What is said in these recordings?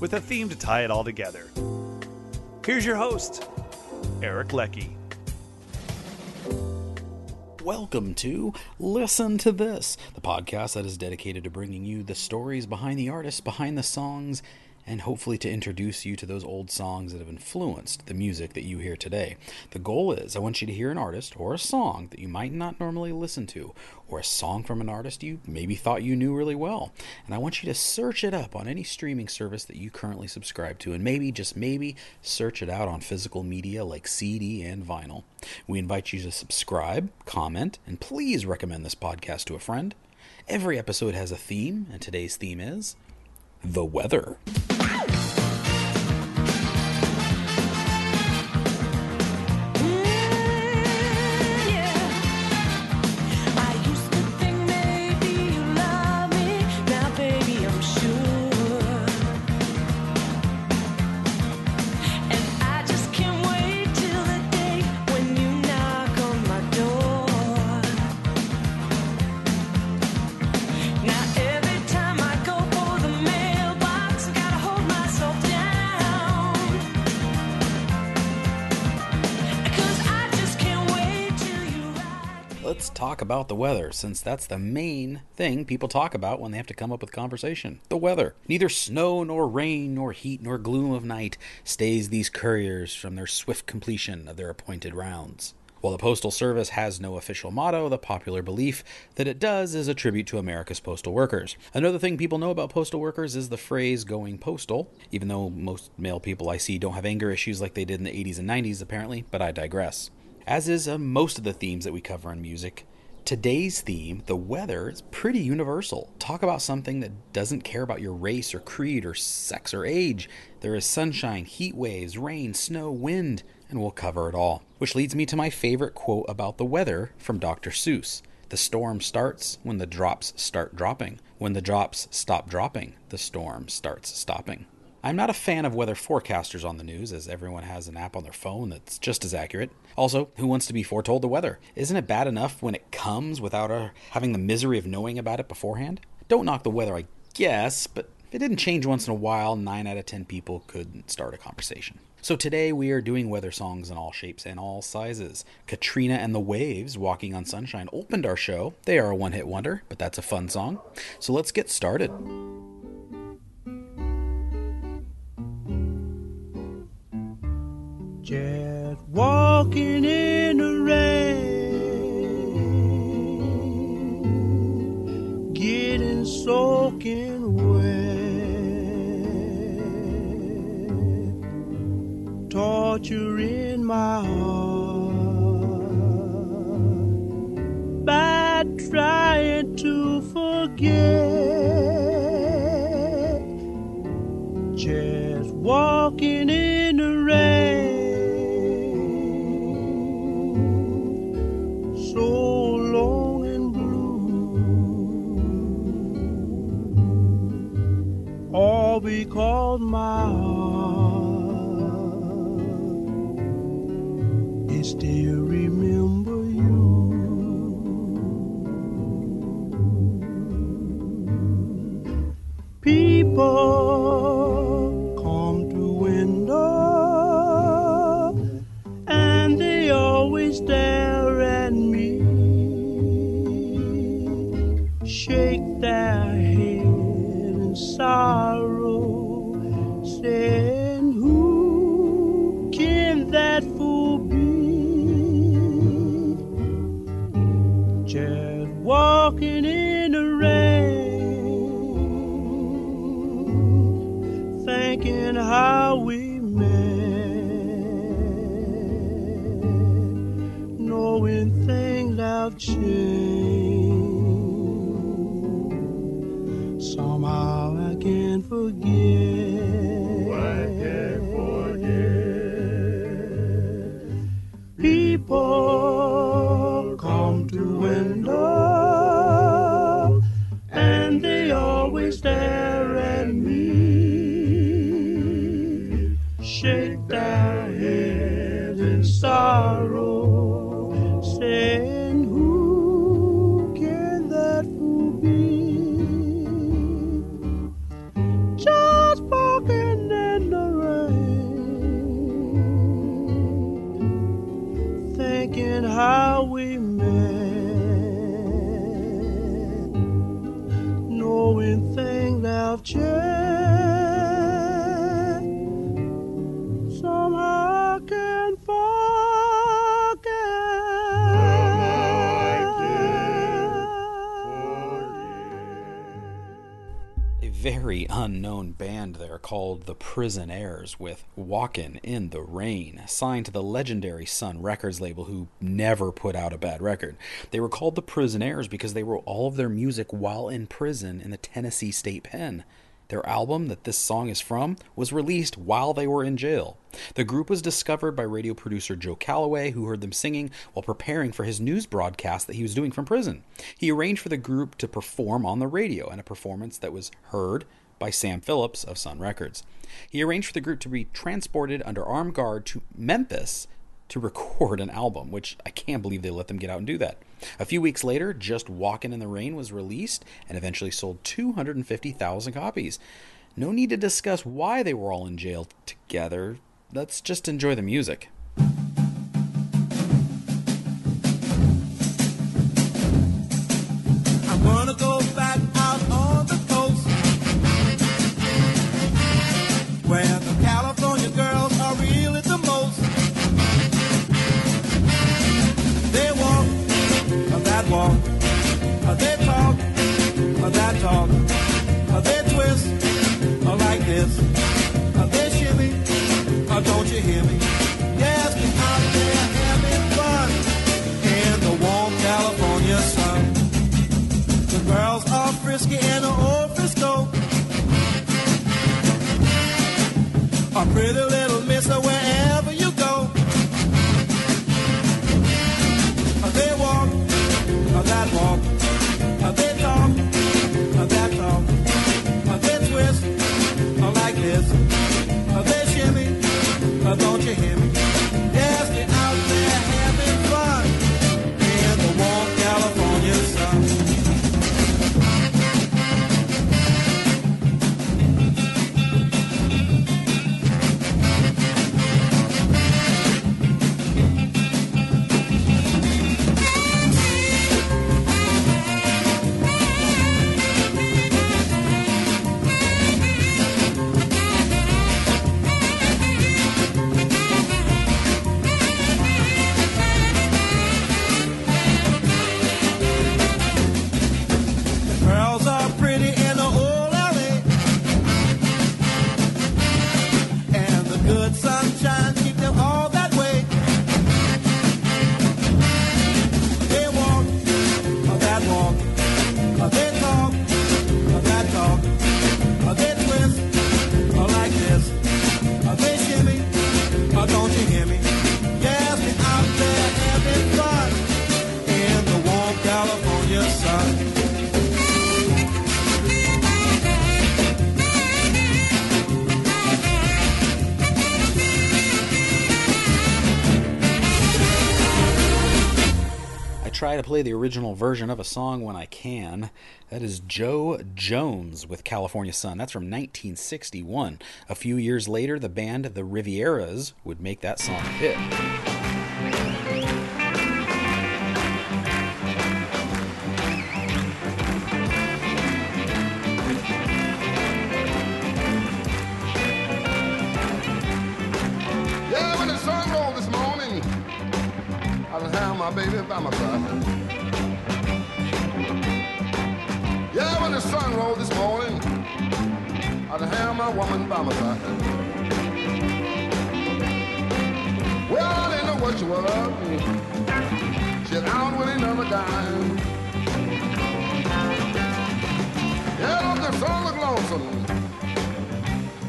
with a theme to tie it all together. Here's your host, Eric Leckie. Welcome to Listen to This, the podcast that is dedicated to bringing you the stories behind the artists, behind the songs, and hopefully to introduce you to those old songs that have influenced the music that you hear today. The goal is I want you to hear an artist or a song that you might not normally listen to, or a song from an artist you maybe thought you knew really well. And I want you to search it up on any streaming service that you currently subscribe to, and maybe, just maybe, search it out on physical media like CD and vinyl. We invite you to subscribe, comment, and please recommend this podcast to a friend. Every episode has a theme, and today's theme is the weather. About the weather, since that's the main thing people talk about when they have to come up with conversation. The weather. Neither snow, nor rain, nor heat, nor gloom of night stays these couriers from their swift completion of their appointed rounds. While the Postal Service has no official motto, the popular belief that it does is a tribute to America's postal workers. Another thing people know about postal workers is the phrase going postal, even though most male people I see don't have anger issues like they did in the 80s and 90s, apparently, but I digress. As is uh, most of the themes that we cover in music, today's theme, the weather, is pretty universal. Talk about something that doesn't care about your race or creed or sex or age. There is sunshine, heat waves, rain, snow, wind, and we'll cover it all. Which leads me to my favorite quote about the weather from Dr. Seuss. The storm starts when the drops start dropping. When the drops stop dropping, the storm starts stopping. I'm not a fan of weather forecasters on the news, as everyone has an app on their phone that's just as accurate. Also, who wants to be foretold the weather? Isn't it bad enough when it comes without our having the misery of knowing about it beforehand? Don't knock the weather, I guess, but if it didn't change once in a while, 9 out of 10 people couldn't start a conversation. So today we are doing weather songs in all shapes and all sizes. Katrina and the Waves, Walking on Sunshine, opened our show. They are a one hit wonder, but that's a fun song. So let's get started. Just walking in the rain, getting soaking wet, torture in my heart by trying to forget. Just walking in the rain all because my heart it still very unknown band there called the Prison Prisonaires with Walkin' in the Rain, signed to the legendary Sun Records label who never put out a bad record. They were called the Prison Prisonaires because they wrote all of their music while in prison in the Tennessee State Pen. Their album that this song is from was released while they were in jail. The group was discovered by radio producer Joe Calloway, who heard them singing while preparing for his news broadcast that he was doing from prison. He arranged for the group to perform on the radio, and a performance that was heard by Sam Phillips of Sun Records. He arranged for the group to be transported under armed guard to Memphis to record an album, which I can't believe they let them get out and do that. A few weeks later, Just Walkin' in the Rain was released and eventually sold 250,000 copies. No need to discuss why they were all in jail together. Let's just enjoy the music. Walk, they talk, that talk, they twist like this, they shimmy, don't you hear me? Yes, we're out there having fun in the warm California sun. The girls are frisky and the old Frisco. A pretty little mister wherever play the original version of a song when I can. That is Joe Jones with California Sun. That's from 1961. A few years later, the band The Rivieras would make that song a hit. Yeah, when the sun rolled this morning, I done have my baby by my side. The rolled this morning, I done have my woman by my side. Well, I didn't know what she was. She's out with another dime. Yeah, don't the sun look lonesome,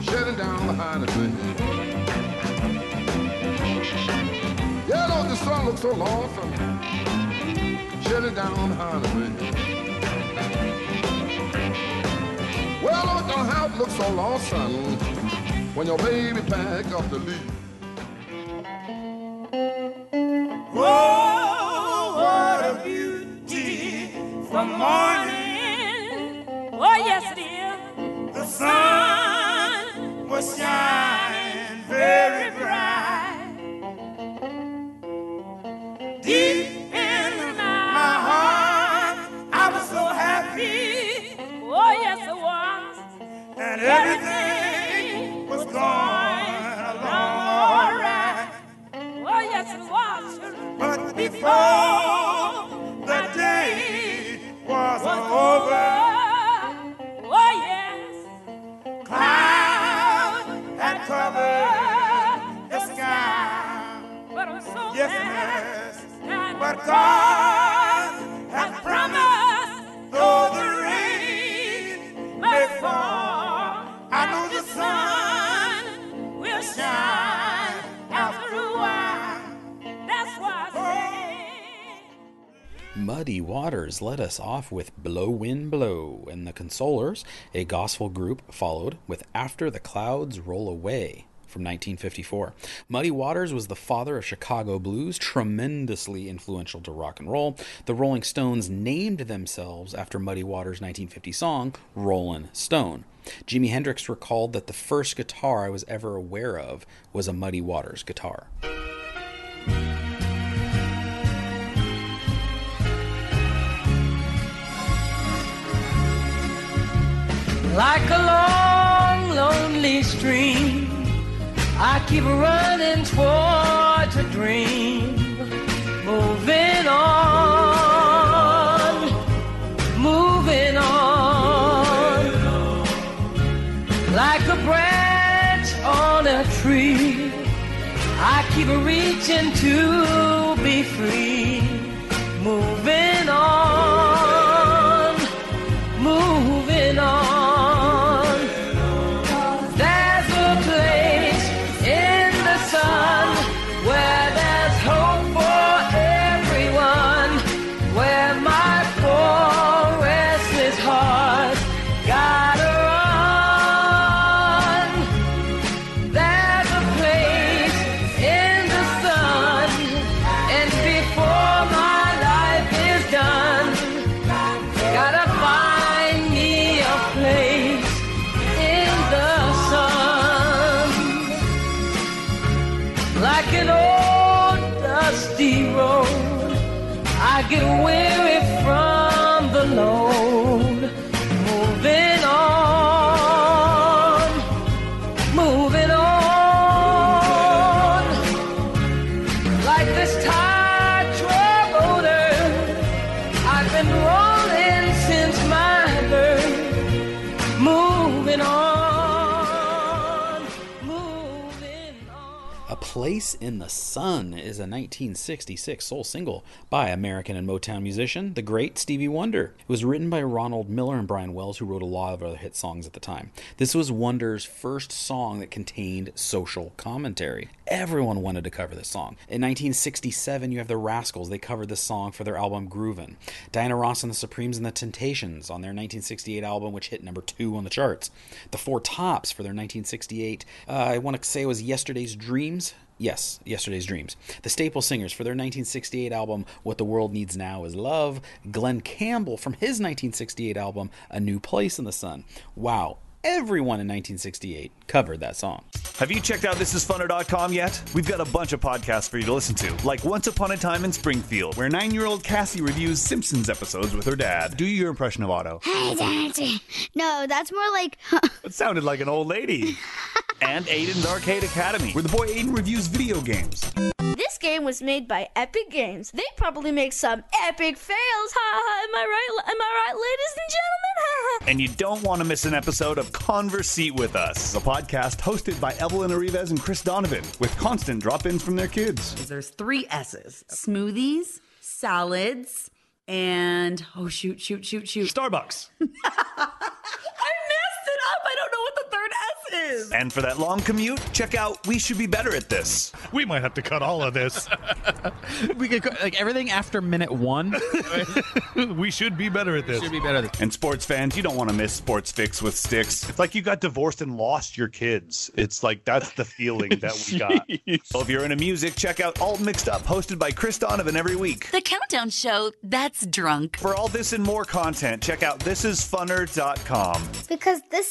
shedding down behind the tree. Yeah, don't the sun look so lonesome, down behind the. Well, don't the house look so lonesome when your baby pack up to leave. Oh, what a beautiful morning. Oh, yes, it is. The sun was shining before the day was over, Oh, yes. cloud had covered the sky. But I'm so Yes, yes. But God Muddy Waters led us off with Blow Wind Blow, and the Consolers, a gospel group, followed with After the Clouds Roll Away from 1954. Muddy Waters was the father of Chicago blues, tremendously influential to rock and roll. The Rolling Stones named themselves after Muddy Waters' 1950 song, Rollin' Stone. Jimi Hendrix recalled that the first guitar I was ever aware of was a Muddy Waters guitar. Like a long, lonely stream, I keep running towards a dream. Moving on, moving on. Like a branch on a tree, I keep reaching to be free. Sun is a 1966 soul single by American and Motown musician, the great Stevie Wonder. It was written by Ronald Miller and Bryan Wells, who wrote a lot of other hit songs at the time. This was Wonder's first song that contained social commentary. Everyone wanted to cover this song. In 1967, you have the Rascals. They covered this song for their album Groovin'. Diana Ross and the Supremes and the Temptations on their 1968 album, which hit number two on the charts. The Four Tops for their 1968, uh, I want to say it was Yesterday's Dreams Yes, Yesterday's Dreams. The Staple Singers for their 1968 album What the World Needs Now Is Love. Glen Campbell from his 1968 album A New Place in the Sun. Wow, everyone in 1968 covered that song. Have you checked out thisisfunner.com yet? We've got a bunch of podcasts for you to listen to, like Once Upon a Time in Springfield, where nine year old Cassie reviews Simpsons episodes with her dad. Do your impression of Otto. Hey, Daddy. No, that's more like. It sounded like an old lady. and Aiden's Arcade Academy, where the boy Aiden reviews video games. this game was made by Epic Games. They probably make some epic fails. Ha ha. Am I right? Am I right, ladies and gentlemen? Ha ha. And you don't want to miss an episode of Converseat with Us, a podcast hosted by Evelyn Arrivez and Chris Donovan, with constant drop ins from their kids. There's three S's smoothies, salads, and oh, shoot, shoot, shoot, shoot. Starbucks. I messed it up. I don't know what the third S is. And for that long commute, check out We Should Be Better at This. We might have to cut all of this. we could co- like everything after minute one. we should be better at this. Should be better. At And sports fans, you don't want to miss Sports Fix with Sticks. It's like you got divorced and lost your kids. It's like that's the feeling that we got. So if you're into music, check out All Mixed Up, hosted by Chris Donovan every week. The Countdown Show, that's drunk. For all this and more content, check out thisisfunner.com. Because this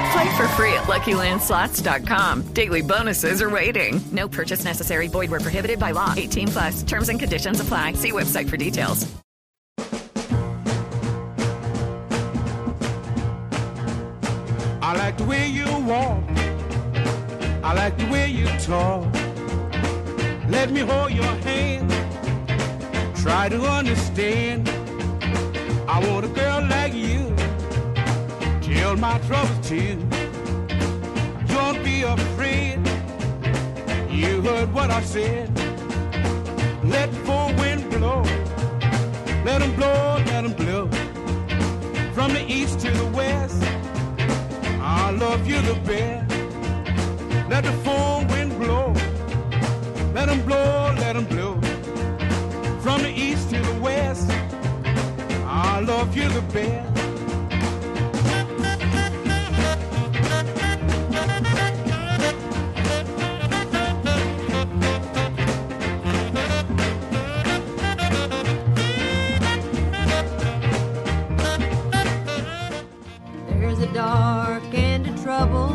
Play for free at LuckyLandSlots.com. Daily bonuses are waiting. No purchase necessary. Void where prohibited by law. 18 plus. Terms and conditions apply. See website for details. I like the way you walk. I like the way you talk. Let me hold your hand. Try to understand. I want a girl like you. Tell my troubles to. you. Don't be afraid. You heard what I said. Let the full wind blow. Let 'em blow, let 'em blow. From the east to the west. I love you the best. Let the full wind blow. Let 'em blow, let 'em blow. From the east to the west. I love you the best. And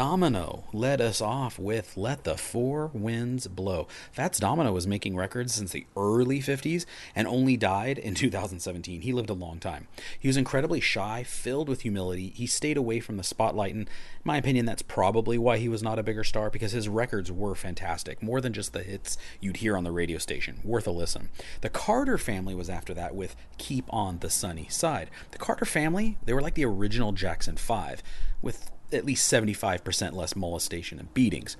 Domino led us off with Let the Four Winds Blow. Fats Domino was making records since the early 50s and only died in 2017. He lived a long time. He was incredibly shy, filled with humility. He stayed away from the spotlight, and in my opinion, that's probably why he was not a bigger star because his records were fantastic, more than just the hits you'd hear on the radio station. Worth a listen. The Carter family was after that with Keep on the Sunny Side. The Carter family, they were like the original Jackson 5, with at least 75% less molestation and beatings.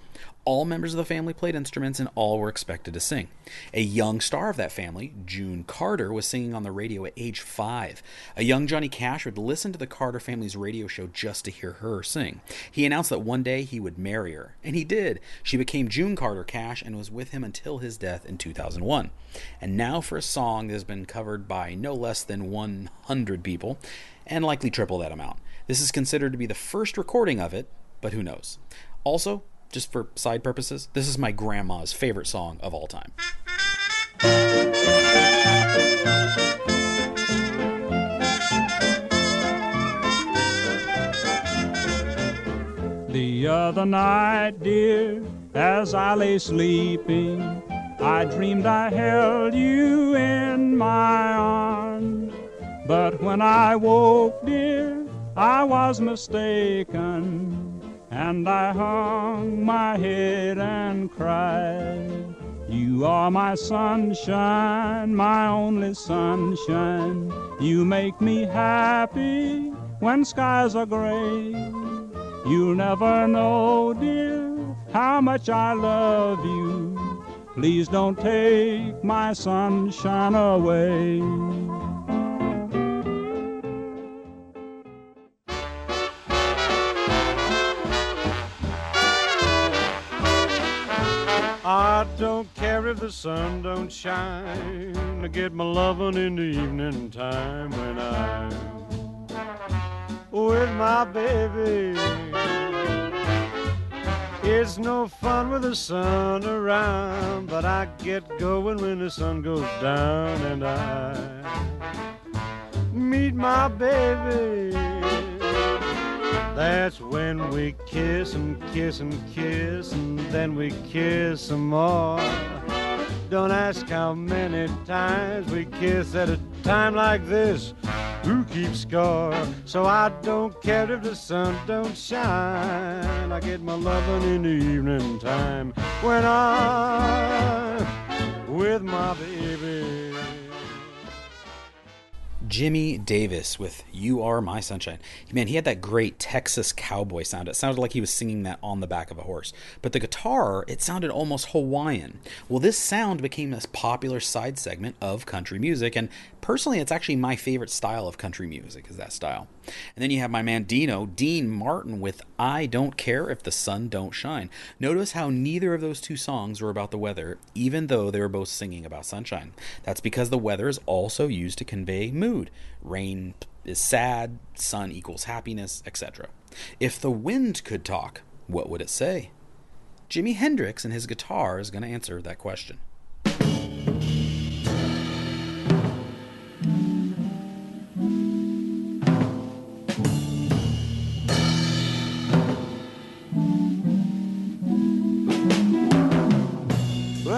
All members of the family played instruments and all were expected to sing. A young star of that family, June Carter, was singing on the radio at age five. A young Johnny Cash would listen to the Carter family's radio show just to hear her sing. He announced that one day he would marry her, and he did. She became June Carter Cash and was with him until his death in 2001. And now for a song that has been covered by no less than 100 people, and likely triple that amount. This is considered to be the first recording of it, but who knows? Also, just for side purposes, this is my grandma's favorite song of all time. The other night, dear, as I lay sleeping, I dreamed I held you in my arms. But when I woke, dear, I was mistaken, and I hung my head and cried. You are my sunshine, my only sunshine. You make me happy when skies are gray. You'll never know, dear, how much I love you. Please don't take my sunshine away. If the sun don't shine. I get my lovin' in the evening time when I'm with my baby. It's no fun with the sun around, but I get going when the sun goes down and I meet my baby. That's when we kiss and kiss and kiss, and then we kiss some more. Don't ask how many times we kiss at a time like this. Who keeps score? So I don't care if the sun don't shine. I get my lovin' in the evening time when I'm with my baby. Jimmie Davis with You Are My Sunshine. Man, he had that great Texas cowboy sound. It sounded like he was singing that on the back of a horse. But the guitar, it sounded almost Hawaiian. Well, this sound became a popular side segment of country music, and personally, it's actually my favorite style of country music, is that style. And then you have my man Dino, Dean Martin, with I Don't Care If the Sun Don't Shine. Notice how neither of those two songs were about the weather, even though they were both singing about sunshine. That's because the weather is also used to convey mood. Rain is sad, sun equals happiness, etc. If the wind could talk, what would it say? Jimi Hendrix and his guitar is going to answer that question.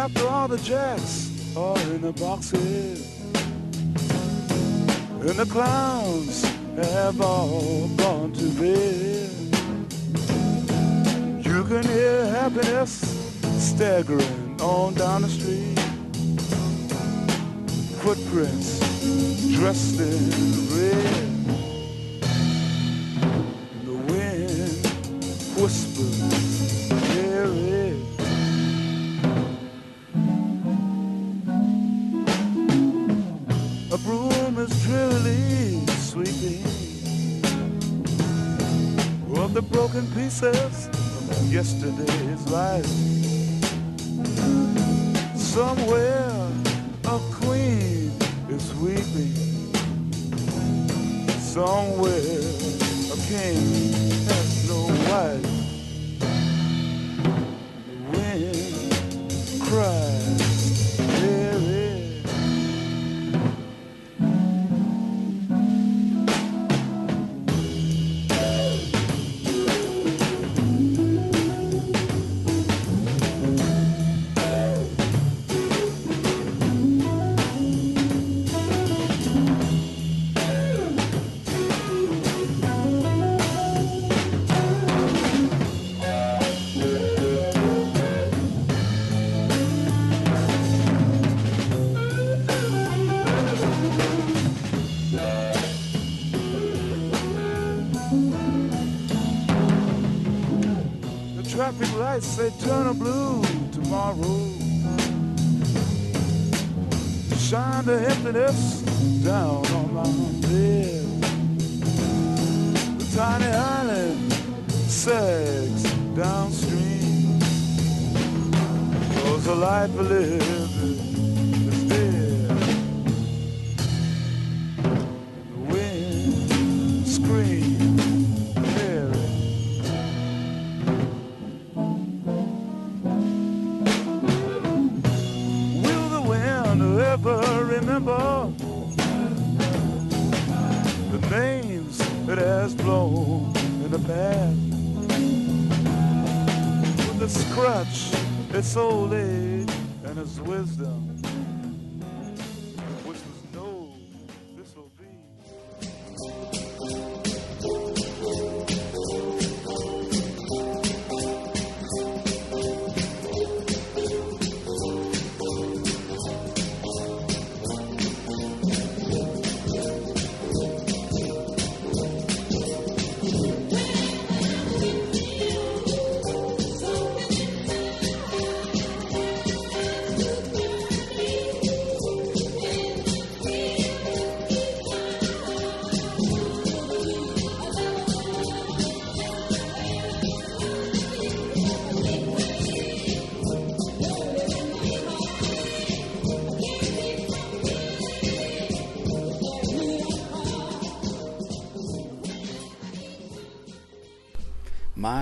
After all the jacks are in the boxes, and the clowns have all gone to bed, you can hear happiness staggering on down the street. Footprints dressed in red. The wind whispers, A broom is drearily sweeping of the broken pieces of yesterday's life. Somewhere a queen is weeping. Somewhere a king has no wife. Lights say turn a blue tomorrow. Shine the emptiness down on my bed. The tiny island sags downstream. Cause the life we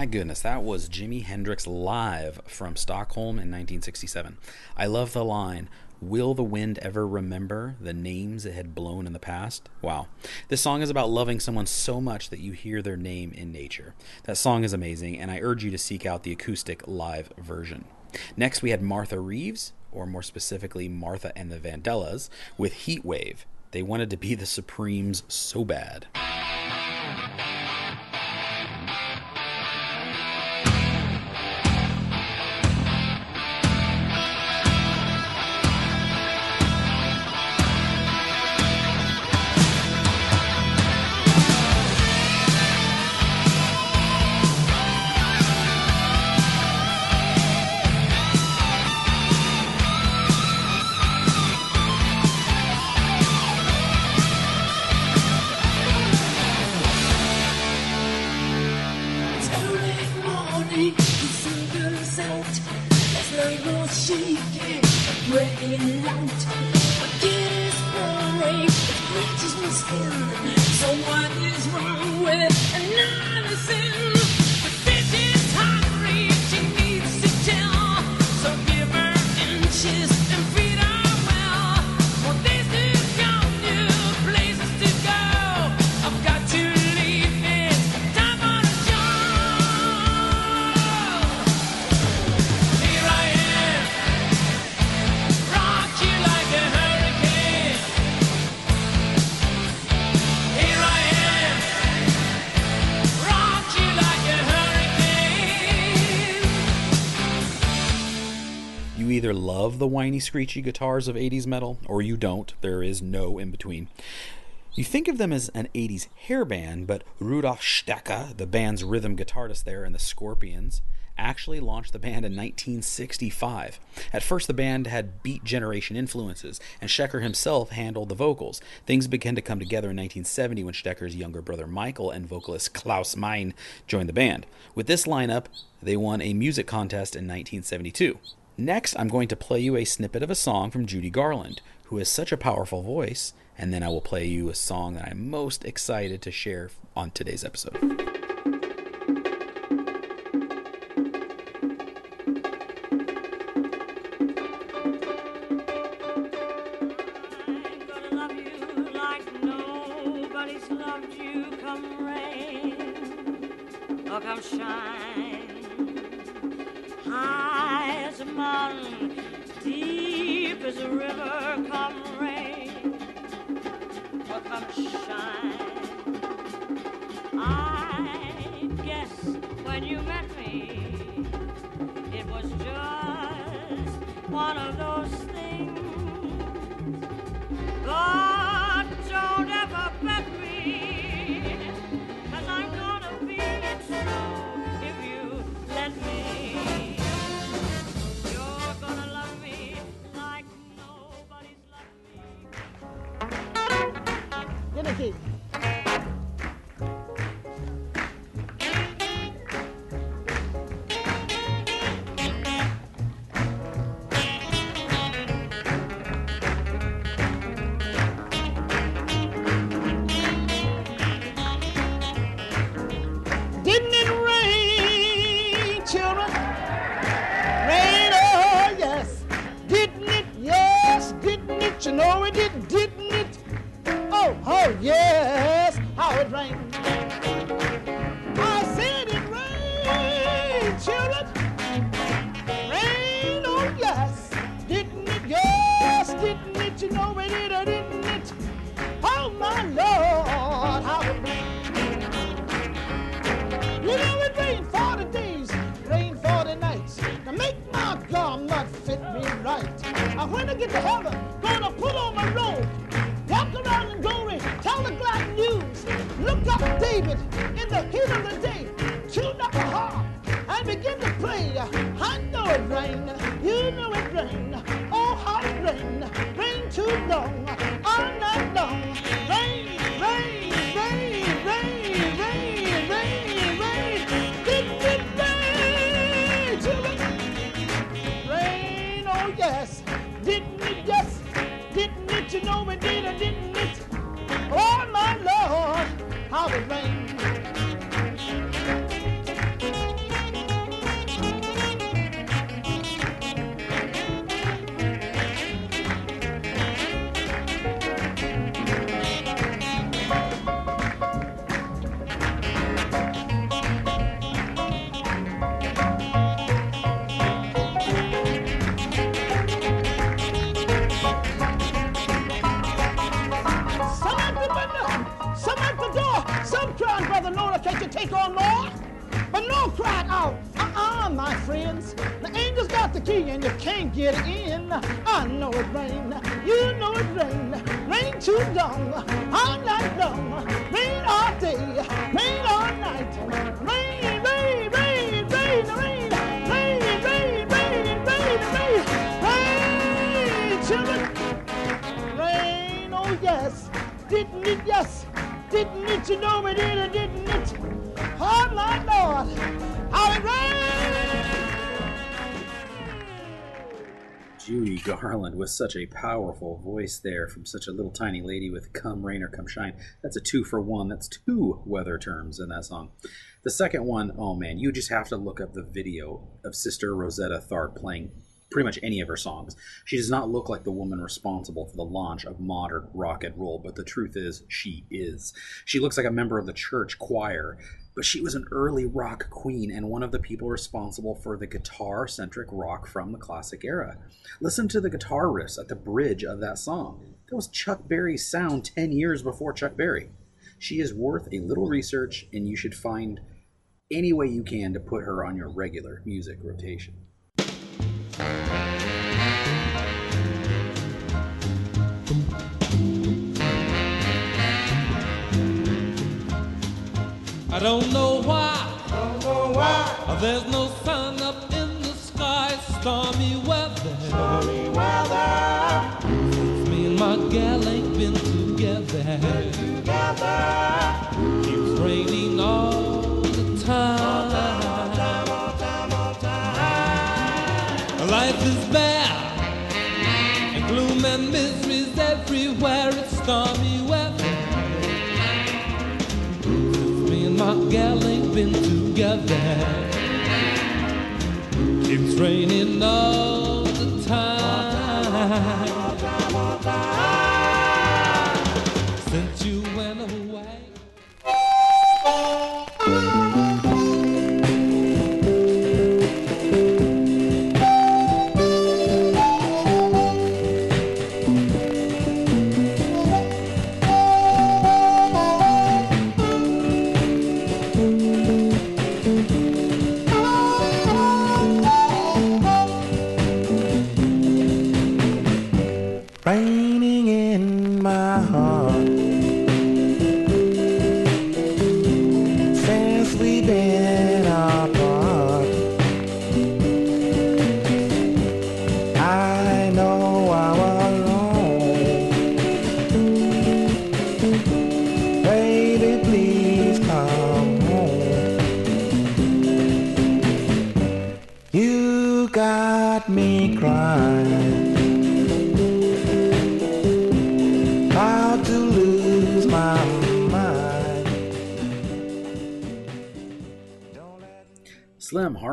My goodness, that was Jimi Hendrix live from Stockholm in 1967. I love the line, Will the wind ever remember the names it had blown in the past? Wow. This song is about loving someone so much that you hear their name in nature. That song is amazing, and I urge you to seek out the acoustic live version. Next, we had Martha Reeves, or more specifically, Martha and the Vandellas, with Heat Wave. They wanted to be the Supremes so bad. Whiny, screechy guitars of 80s metal, or you don't. There is no in between. You think of them as an 80s hair band, but Rudolf Schenker, the band's rhythm guitarist there, and the Scorpions, actually launched the band in 1965. At first, the band had Beat Generation influences, and Schenker himself handled the vocals. Things began to come together in 1970 when Schenker's younger brother Michael and vocalist Klaus Meine joined the band. With this lineup, they won a music contest in 1972. Next, I'm going to play you a snippet of a song from Judy Garland, who has such a powerful voice, and then I will play you a song that I'm most excited to share on today's episode. Didn't it? You know it did, or didn't it? Oh my Lord, how it rained. You know it rained 40 days, rained 40 nights. To make my garment fit me right. And when I get to heaven, gonna put on my robe, walk around in glory, tell the glad news. Look up David in the heat of the day, tune up a harp and begin to play. I know it rained, you know it rained. Rained, rained too long, all night long. Rain, rain, rain, rain, rain, rain, rain. Didn't it rain? Rain, oh yes. Didn't it, yes. Didn't it, you know it did, didn't it? Oh, my Lord, how it rained. Take on more? But no cried out, uh-uh, my friends. The angels got the key and you can't get in. I know it rain, you know it rain. Rain too long, all night long. Rain all day, rain all Garland with such a powerful voice there from such a little tiny lady with come rain or come shine. That's a two for one. That's two weather terms in that song. The second one, oh man, you just have to look up the video of Sister Rosetta Tharpe playing pretty much any of her songs. She does not look like the woman responsible for the launch of modern rock and roll, but the truth is, she is. She looks like a member of the church choir, but she was an early rock queen and one of the people responsible for the guitar centric rock from the classic era. Listen to the guitar riffs at the bridge of that song. That was Chuck Berry's sound 10 years before Chuck Berry. She is worth a little research, and you should find any way you can to put her on your regular music rotation. I don't know why. Don't know why. Oh, there's no sun up in the sky. Stormy weather. Stormy weather. Since me and my gal ain't been together. together. Keeps raining all the time. All time, all time, all time, all time. Life is bad. And gloom and misery's everywhere. It's stormy weather. My gal ain't been together. Keeps raining all the time.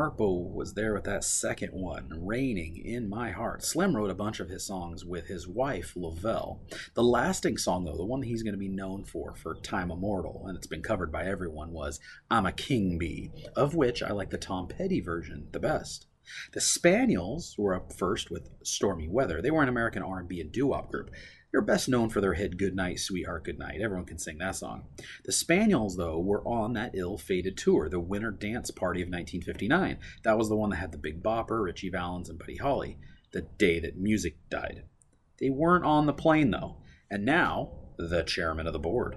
Harpo was there with that second one, Raining in My Heart. Slim wrote a bunch of his songs with his wife, Lavelle. The lasting song, though, the one he's going to be known for for Time Immortal, and it's been covered by everyone, was I'm a King Bee, of which I like the Tom Petty version the best. The Spaniels were up first with Stormy Weather. They were an American R&B and doo-wop group. They're best known for their hit Good Night, Sweetheart, Good Night. Everyone can sing that song. The Spaniels, though, were on that ill fated tour, the Winter Dance Party of 1959. That was the one that had the Big Bopper, Ritchie Valens, and Buddy Holly, the day that music died. They weren't on the plane, though. And now, the chairman of the board.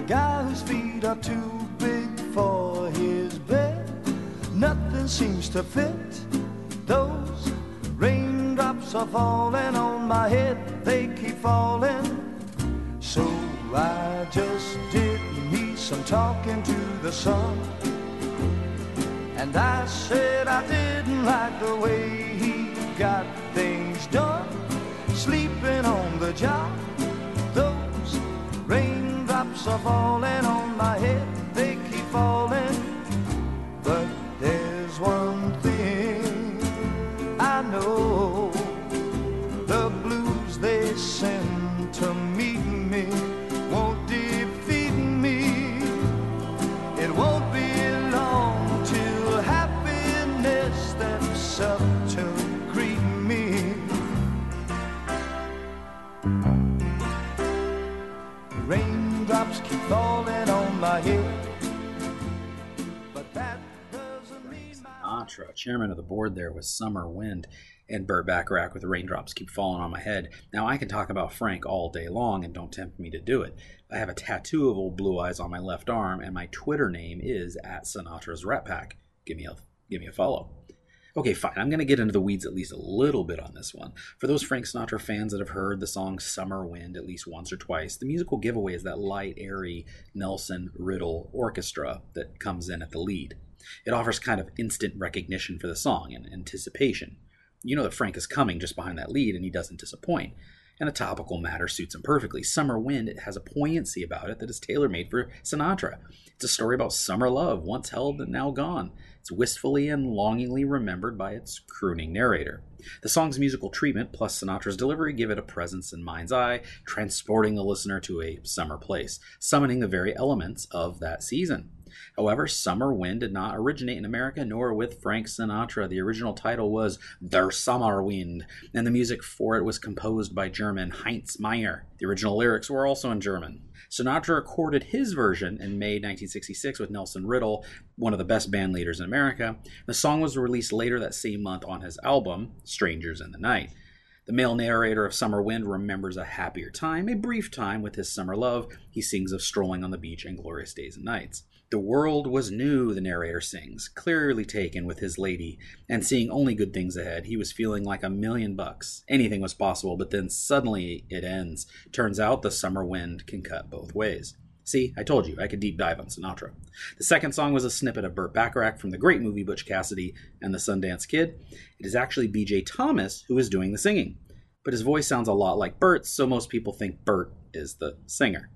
The guy whose feet are too big for his bed, nothing seems to fit. Those raindrops are falling on my head, they keep falling. So I just did me some talking to the sun. And I said I didn't like the way he got things done. Sleeping on the job, raindrops are falling on my head, they keep falling. But there's one thing I know. The blues they send chairman of the board there was Summer Wind, and Burt Bacharach with Raindrops Keep Falling on My Head. Now, I can talk about Frank all day long, and don't tempt me to do it. I have a tattoo of old Blue Eyes on my left arm, and my Twitter name is at Sinatra's Rat Pack. Give me a give me a follow. Okay, fine. I'm going to get into the weeds at least a little bit on this one. For those Frank Sinatra fans that have heard the song Summer Wind at least once or twice, the musical giveaway is that light, airy Nelson Riddle orchestra that comes in at the lead. It offers kind of instant recognition for the song and anticipation. You know that Frank is coming just behind that lead and he doesn't disappoint. And a topical matter suits him perfectly. Summer Wind it has a poignancy about it that is tailor made for Sinatra. It's a story about summer love, once held and now gone. It's wistfully and longingly remembered by its crooning narrator. The song's musical treatment plus Sinatra's delivery give it a presence in mind's eye, transporting the listener to a summer place, summoning the very elements of that season. However, Summer Wind did not originate in America nor with Frank Sinatra. The original title was Der Sommerwind, and the music for it was composed by German Heinz Meier. The original lyrics were also in German. Sinatra recorded his version in May 1966 with Nelson Riddle, one of the best band leaders in America. The song was released later that same month on his album, Strangers in the Night. The male narrator of Summer Wind remembers a happier time, a brief time with his summer love. He sings of strolling on the beach and glorious days and nights. The world was new, the narrator sings, clearly taken with his lady, and seeing only good things ahead. He was feeling like a million bucks. Anything was possible, but then suddenly it ends. Turns out the summer wind can cut both ways. See, I told you, I could deep dive on Sinatra. The second song was a snippet of Burt Bacharach from the great movie Butch Cassidy and the Sundance Kid. It is actually BJ Thomas who is doing the singing, but his voice sounds a lot like Burt's, so most people think Burt is the singer.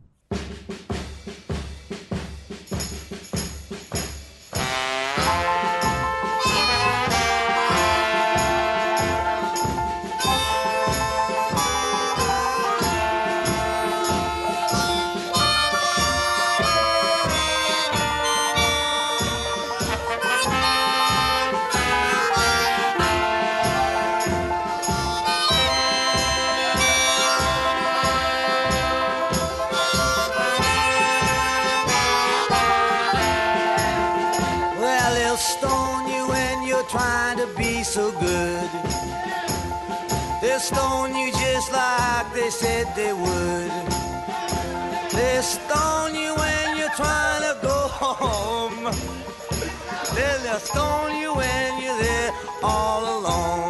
They'll they'll you when you're there all alone.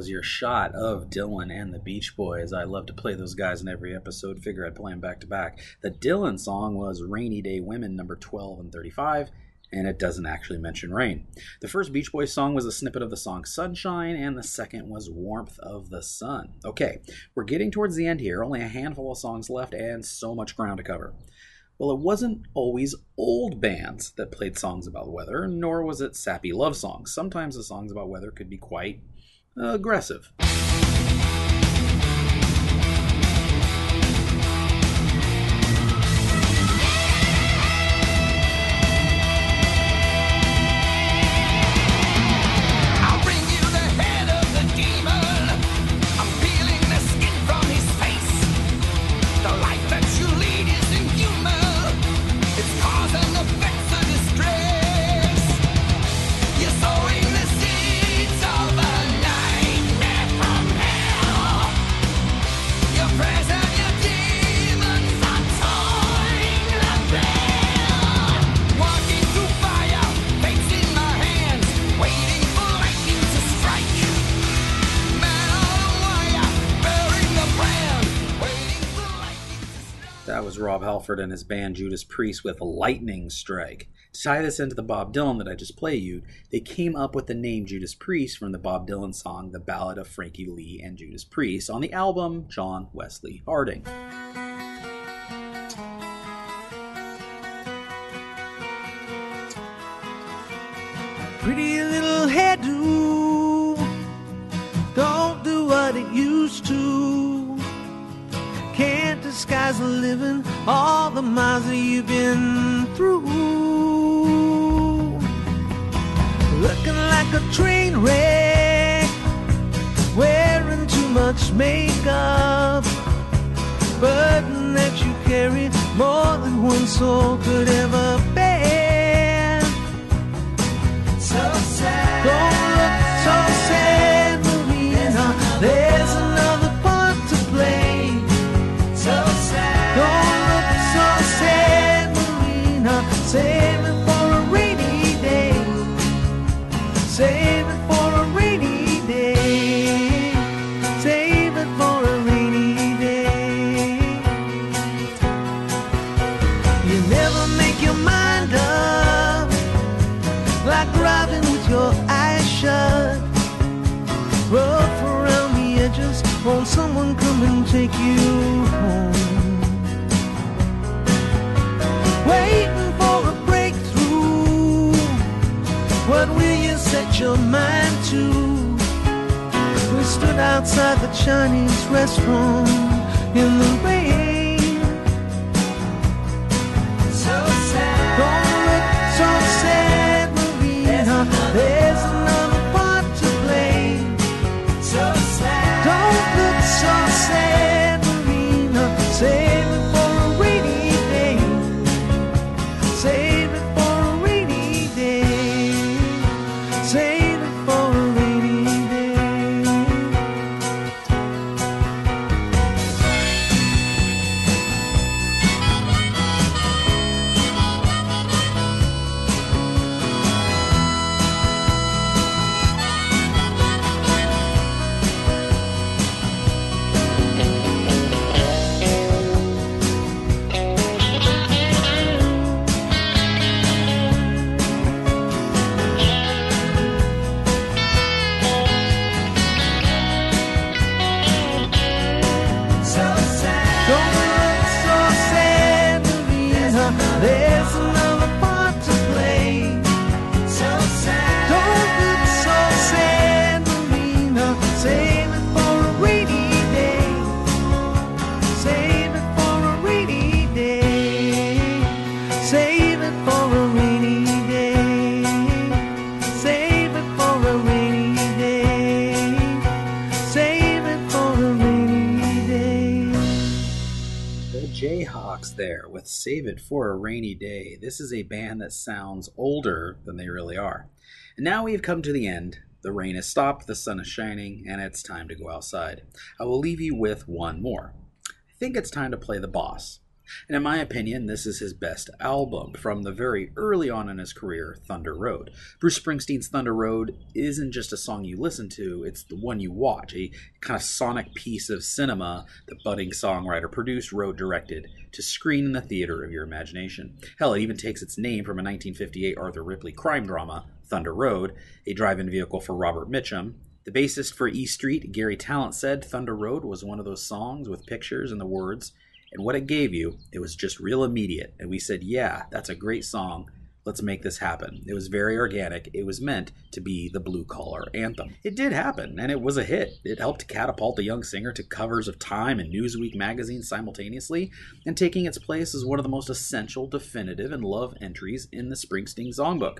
Was your shot of Dylan and the Beach Boys. I love to play those guys in every episode. Figure I'd play them back to back. The Dylan song was Rainy Day Women, number 12 and 35, and it doesn't actually mention rain. The first Beach Boys song was a snippet of the song Sunshine, and the second was Warmth of the Sun. Okay, we're getting towards the end here. Only a handful of songs left, and so much ground to cover. Well, it wasn't always old bands that played songs about weather, nor was it sappy love songs. Sometimes the songs about weather could be quite aggressive. And his band Judas Priest with Lightning Strike. To tie this into the Bob Dylan that I just played you, they came up with the name Judas Priest from the Bob Dylan song The Ballad of Frankie Lee and Judas Priest on the album John Wesley Harding. Pretty little hairdo, don't do what it used to. Can't disguise the living, all the miles that you've been through. Looking like a train wreck, wearing too much makeup. Burden that you carry more than one soul could ever bear. So sad. Don't look so sad, Marina. There's set your mind to? We stood outside the Chinese restaurant in the rain. Save It for a Rainy Day. This is a band that sounds older than they really are. And now we have come to the end. The rain has stopped, the sun is shining, and it's time to go outside. I will leave you with one more. I think it's time to play The Boss. And in my opinion, this is his best album from the very early on in his career, Thunder Road. Bruce Springsteen's Thunder Road isn't just a song you listen to, it's the one you watch, a kind of sonic piece of cinema the budding songwriter produced, wrote, directed to screen in the theater of your imagination. Hell, it even takes its name from a 1958 Arthur Ripley crime drama, Thunder Road, a drive in vehicle for Robert Mitchum. The bassist for E Street, Garry Tallent, said Thunder Road was one of those songs with pictures and the words and what it gave you, it was just real immediate. And we said, yeah, that's a great song. Let's make this happen. It was very organic. It was meant to be the blue collar anthem. It did happen, and it was a hit. It helped catapult the young singer to covers of Time and Newsweek magazines simultaneously, and taking its place as one of the most essential, definitive, and love entries in the Springsteen songbook,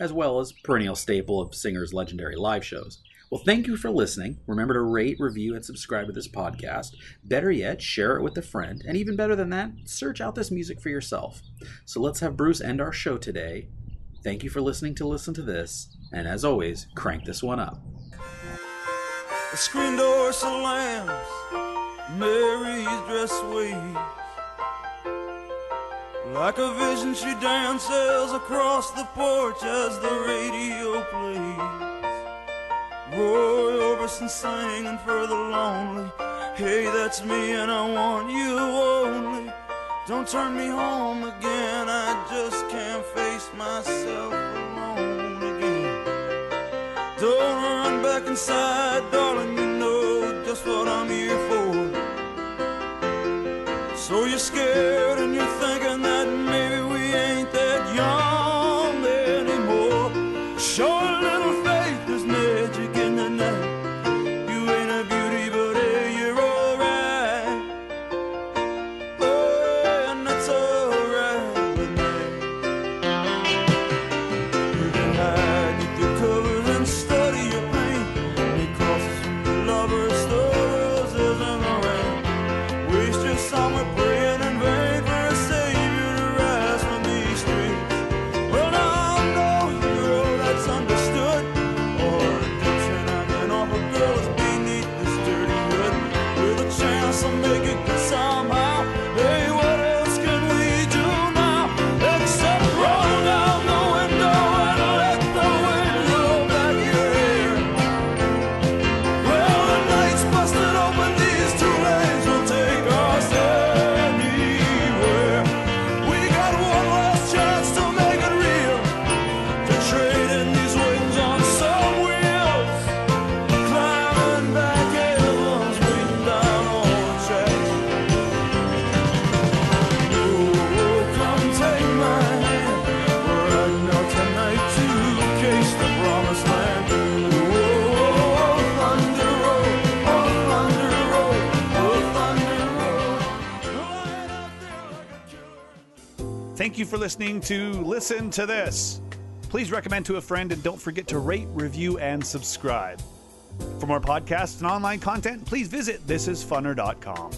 as well as perennial staple of singers' legendary live shows. Well, thank you for listening. Remember to rate, review, and subscribe to this podcast. Better yet, share it with a friend. And even better than that, search out this music for yourself. So let's have Bruce end our show today. Thank you for listening to Listen to This. And as always, crank this one up. The screen door slams, Mary's dress waves. Like a vision, she dances across the porch as the radio plays. Roy Orbison singing for the lonely. Hey, that's me, and I want you only. Don't turn me home again, I just can't face myself alone again. Don't run back inside, darling, you know just what I'm here for. So you're scared listening to Listen to This. Please recommend to a friend and don't forget to rate, review, and subscribe. For more podcasts and online content, please visit thisisfunner.com.